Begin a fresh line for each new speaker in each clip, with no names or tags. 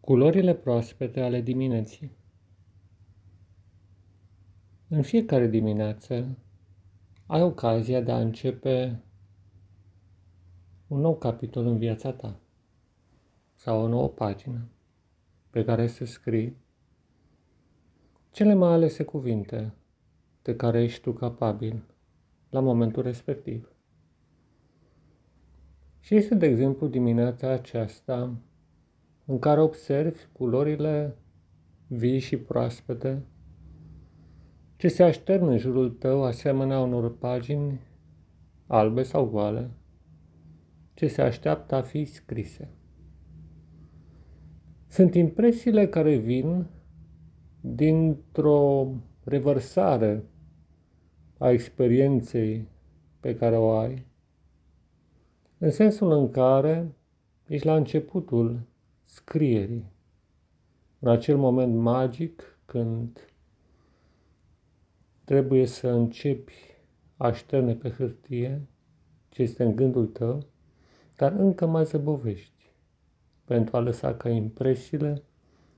Culorile proaspete ale dimineții În fiecare dimineață ai ocazia de a începe un nou capitol în viața ta sau o nouă pagină pe care să scrii cele mai alese cuvinte de care ești tu capabil la momentul respectiv. Și este, de exemplu, dimineața aceasta în care observi culorile vii și proaspete ce se aștern în jurul tău asemenea unor pagini albe sau goale ce se așteaptă a fi scrise. Sunt impresiile care vin dintr-o revărsare a experienței pe care o ai, în sensul în care ești la începutul scrierii. În acel moment magic când trebuie să începi a șterne pe hârtie ce este în gândul tău, dar încă mai zăbovești pentru a lăsa ca impresiile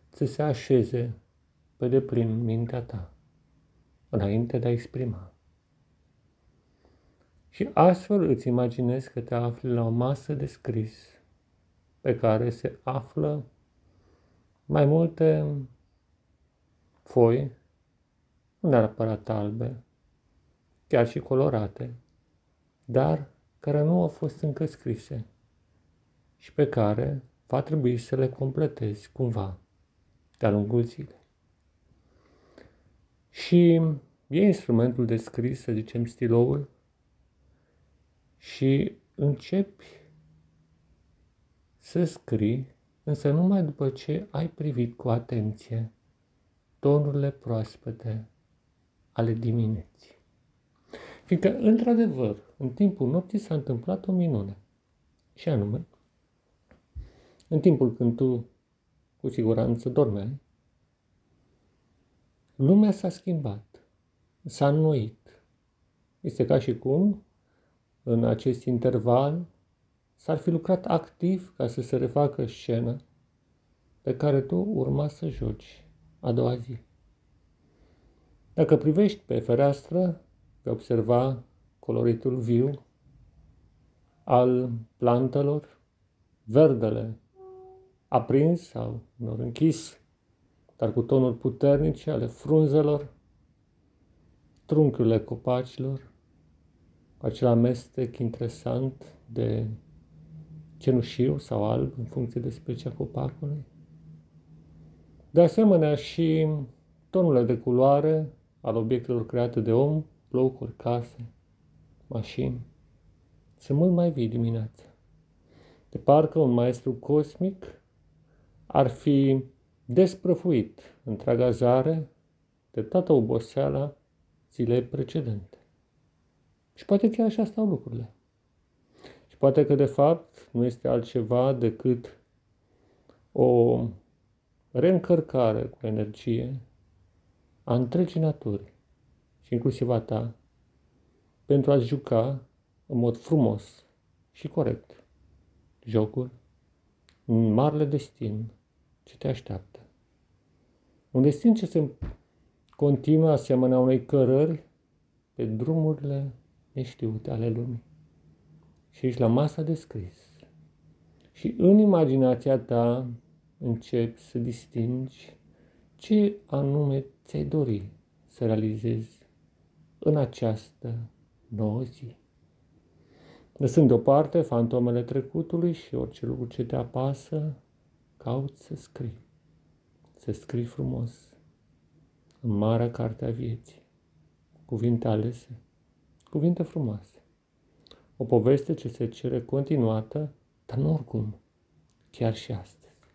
să se așeze pe deplin mintea ta, înainte de a exprima. Și astfel îți imaginezi că te afli la o masă de scris, pe care se află mai multe foi, nu neapărat albe, chiar și colorate, dar care nu au fost încă scrise și pe care va trebui să le completezi cumva de-a lungul zilei. Și e instrumentul de scris, să zicem, stiloul, și începi să scrii, însă numai după ce ai privit cu atenție tonurile proaspete ale dimineții. Fiindcă, într-adevăr, în timpul nopții s-a întâmplat o minune. Și anume, în timpul când tu, cu siguranță, dormeai, lumea s-a schimbat, s-a înnoit. Este ca și cum, în acest interval, s-ar fi lucrat activ ca să se refacă scena pe care tu urma să joci a doua zi. Dacă privești pe fereastră, vei observa coloritul viu al plantelor, verdele aprins sau nor închis, dar cu tonuri puternice ale frunzelor, trunchiurile copacilor, acel amestec interesant de cenușiu sau alb, în funcție de specia copacului. De asemenea, și tonurile de culoare al obiectelor create de om, blocuri, case, mașini, sunt mult mai vii dimineața. De parcă un maestru cosmic ar fi desprăfuit întreaga zare de toată oboseala zilei precedente. Și poate chiar așa stau lucrurile. Poate că de fapt nu este altceva decât o reîncărcare cu energie a întregii naturi și inclusiv a ta pentru a-ți juca în mod frumos și corect jocul un marele destin ce te așteaptă. Un destin ce se continuă asemenea unei cărări pe drumurile neștiute ale lumii și ești la masa de scris. Și în imaginația ta începi să distingi ce anume ți-ai dori să realizezi în această nouă zi. Lăsând deoparte fantomele trecutului și orice lucru ce te apasă, cauți să scrii. Să scrii frumos în marea carte a vieții. Cuvinte alese, cuvinte frumoase. O poveste ce se cere continuată, dar nu oricum, chiar și astăzi.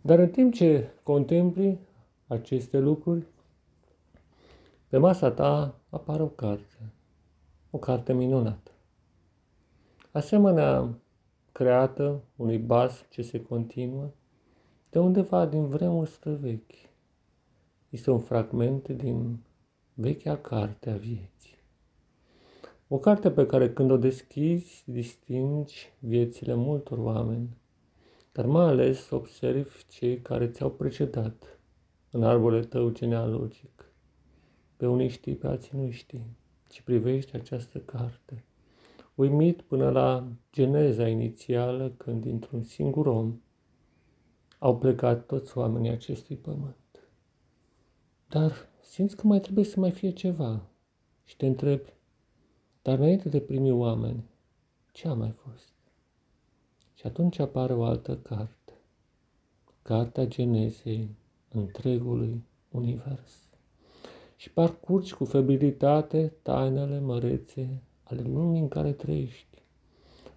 Dar în timp ce contempli aceste lucruri, pe masa ta apare o carte, o carte minunată. Asemenea, creată unui bas ce se continuă, de undeva din vremuri străvechi. Este un fragment din vechea carte a vieții. O carte pe care când o deschizi, distingi viețile multor oameni dar mai ales observi cei care ți-au precedat în arborele tău genealogic. Pe unii știi, pe alții nu știi, ci privești această carte. Uimit până la geneza inițială, când dintr-un singur om au plecat toți oamenii acestui pământ. Dar simți că mai trebuie să mai fie ceva și te întrebi, dar înainte de primi oameni, ce a mai fost? Și atunci apare o altă carte, Cartea Genezei întregului univers. Și parcurgi cu febrilitate tainele mărețe ale lumii în care trăiești,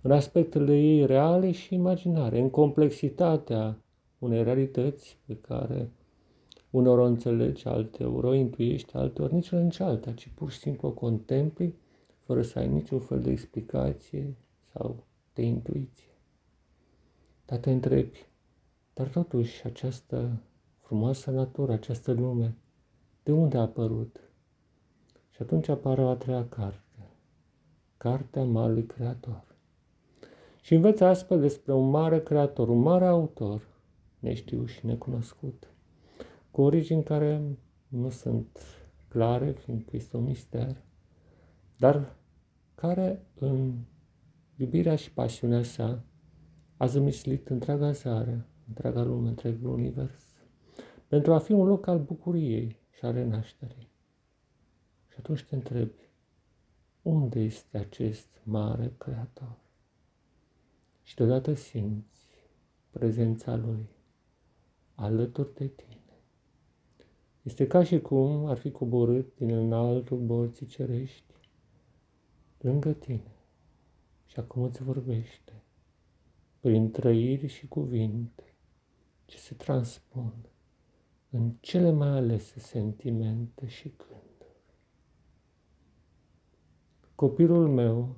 în aspectele ei reale și imaginare, în complexitatea unei realități pe care uneori o înțelegi, alteori o intuiești, alteori nici una, nici alta, ci pur și simplu o contempli fără să ai niciun fel de explicație sau de intuiție. Dar te întrebi, dar totuși această frumoasă natură, această lume, de unde a apărut? Și atunci apare a treia carte, Cartea Marului Creator. Și înveți astfel despre un mare creator, un mare autor, neștiu și necunoscut, cu origini care nu sunt clare, fiindcă este un mister, dar care în iubirea și pasiunea sa a zămislit întreaga țară, întreaga lume, întregul univers, pentru a fi un loc al bucuriei și al renașterii. Și atunci te întrebi, unde este acest mare creator? Și deodată simți prezența lui alături de tine. Este ca și cum ar fi coborât din înaltul bolții cerești lângă tine și acum îți vorbește prin trăiri și cuvinte ce se transpun în cele mai alese sentimente și gânduri. Copilul meu,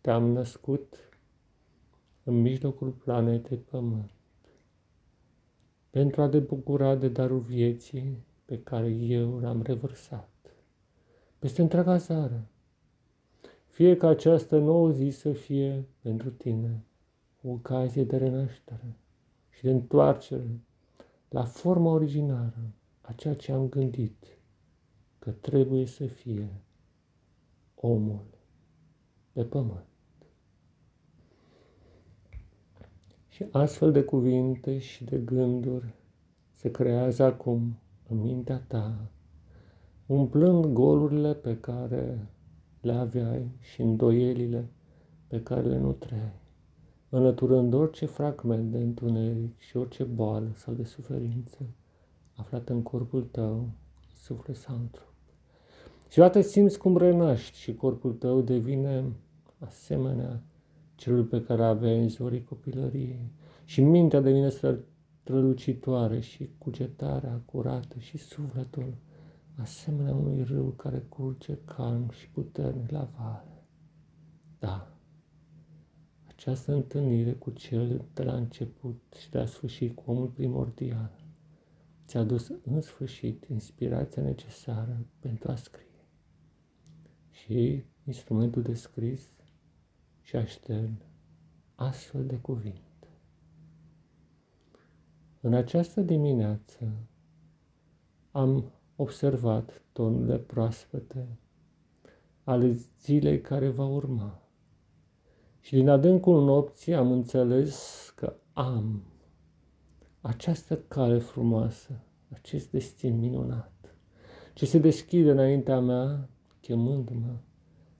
te-am născut în mijlocul planetei Pământ pentru a te bucura de darul vieții pe care eu l-am revărsat peste întreaga țară. Fie ca această nouă zi să fie pentru tine o ocazie de renaștere și de întoarcere la forma originară a ceea ce am gândit că trebuie să fie omul pe pământ. Și astfel de cuvinte și de gânduri se creează acum în mintea ta, umplând golurile pe care le aveai și îndoielile pe care le nutreai, înlăturând orice fragment de întuneric și orice boală sau de suferință aflată în corpul tău, suflet sau în trup. Și odată simți cum renaști și corpul tău devine asemenea celul pe care aveai în zorii copilăriei. Și mintea devine strălucitoare și cugetarea curată și sufletul asemenea unui râu care curge calm și puternic la vale. Da, această întâlnire cu cel de la început și de la sfârșit cu omul primordial ți-a dus în sfârșit inspirația necesară pentru a scrie. Și instrumentul de scris și aștern astfel de cuvinte. În această dimineață am observat tonurile proaspete ale zilei care va urma. Și din adâncul nopții am înțeles că am această cale frumoasă, acest destin minunat, ce se deschide înaintea mea, chemându-mă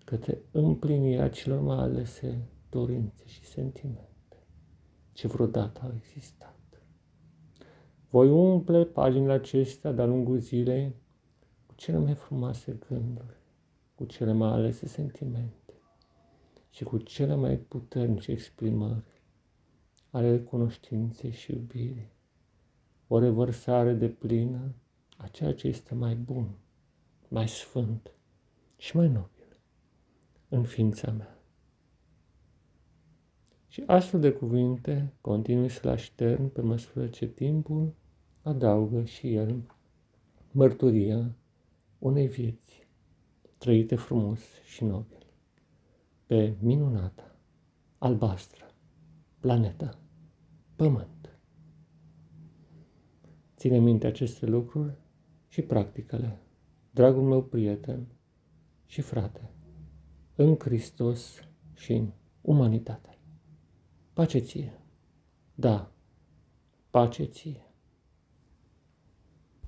către împlinirea celor mai alese dorințe și sentimente ce vreodată au existat. Voi umple paginile acestea de-a lungul zilei cu cele mai frumoase gânduri, cu cele mai alese sentimente și cu cele mai puternice exprimări ale cunoștinței și iubirii. O revărsare de plină a ceea ce este mai bun, mai sfânt și mai nobil în ființa mea. Și astfel de cuvinte continui să le aștern pe măsură ce timpul adaugă și el mărturia unei vieți trăite frumos și nobil pe minunata, albastră, planeta pământ. Ține minte aceste lucruri și practicele, dragul meu prieten și frate, în Hristos și în umanitate. Pace ție! Da, pace ție!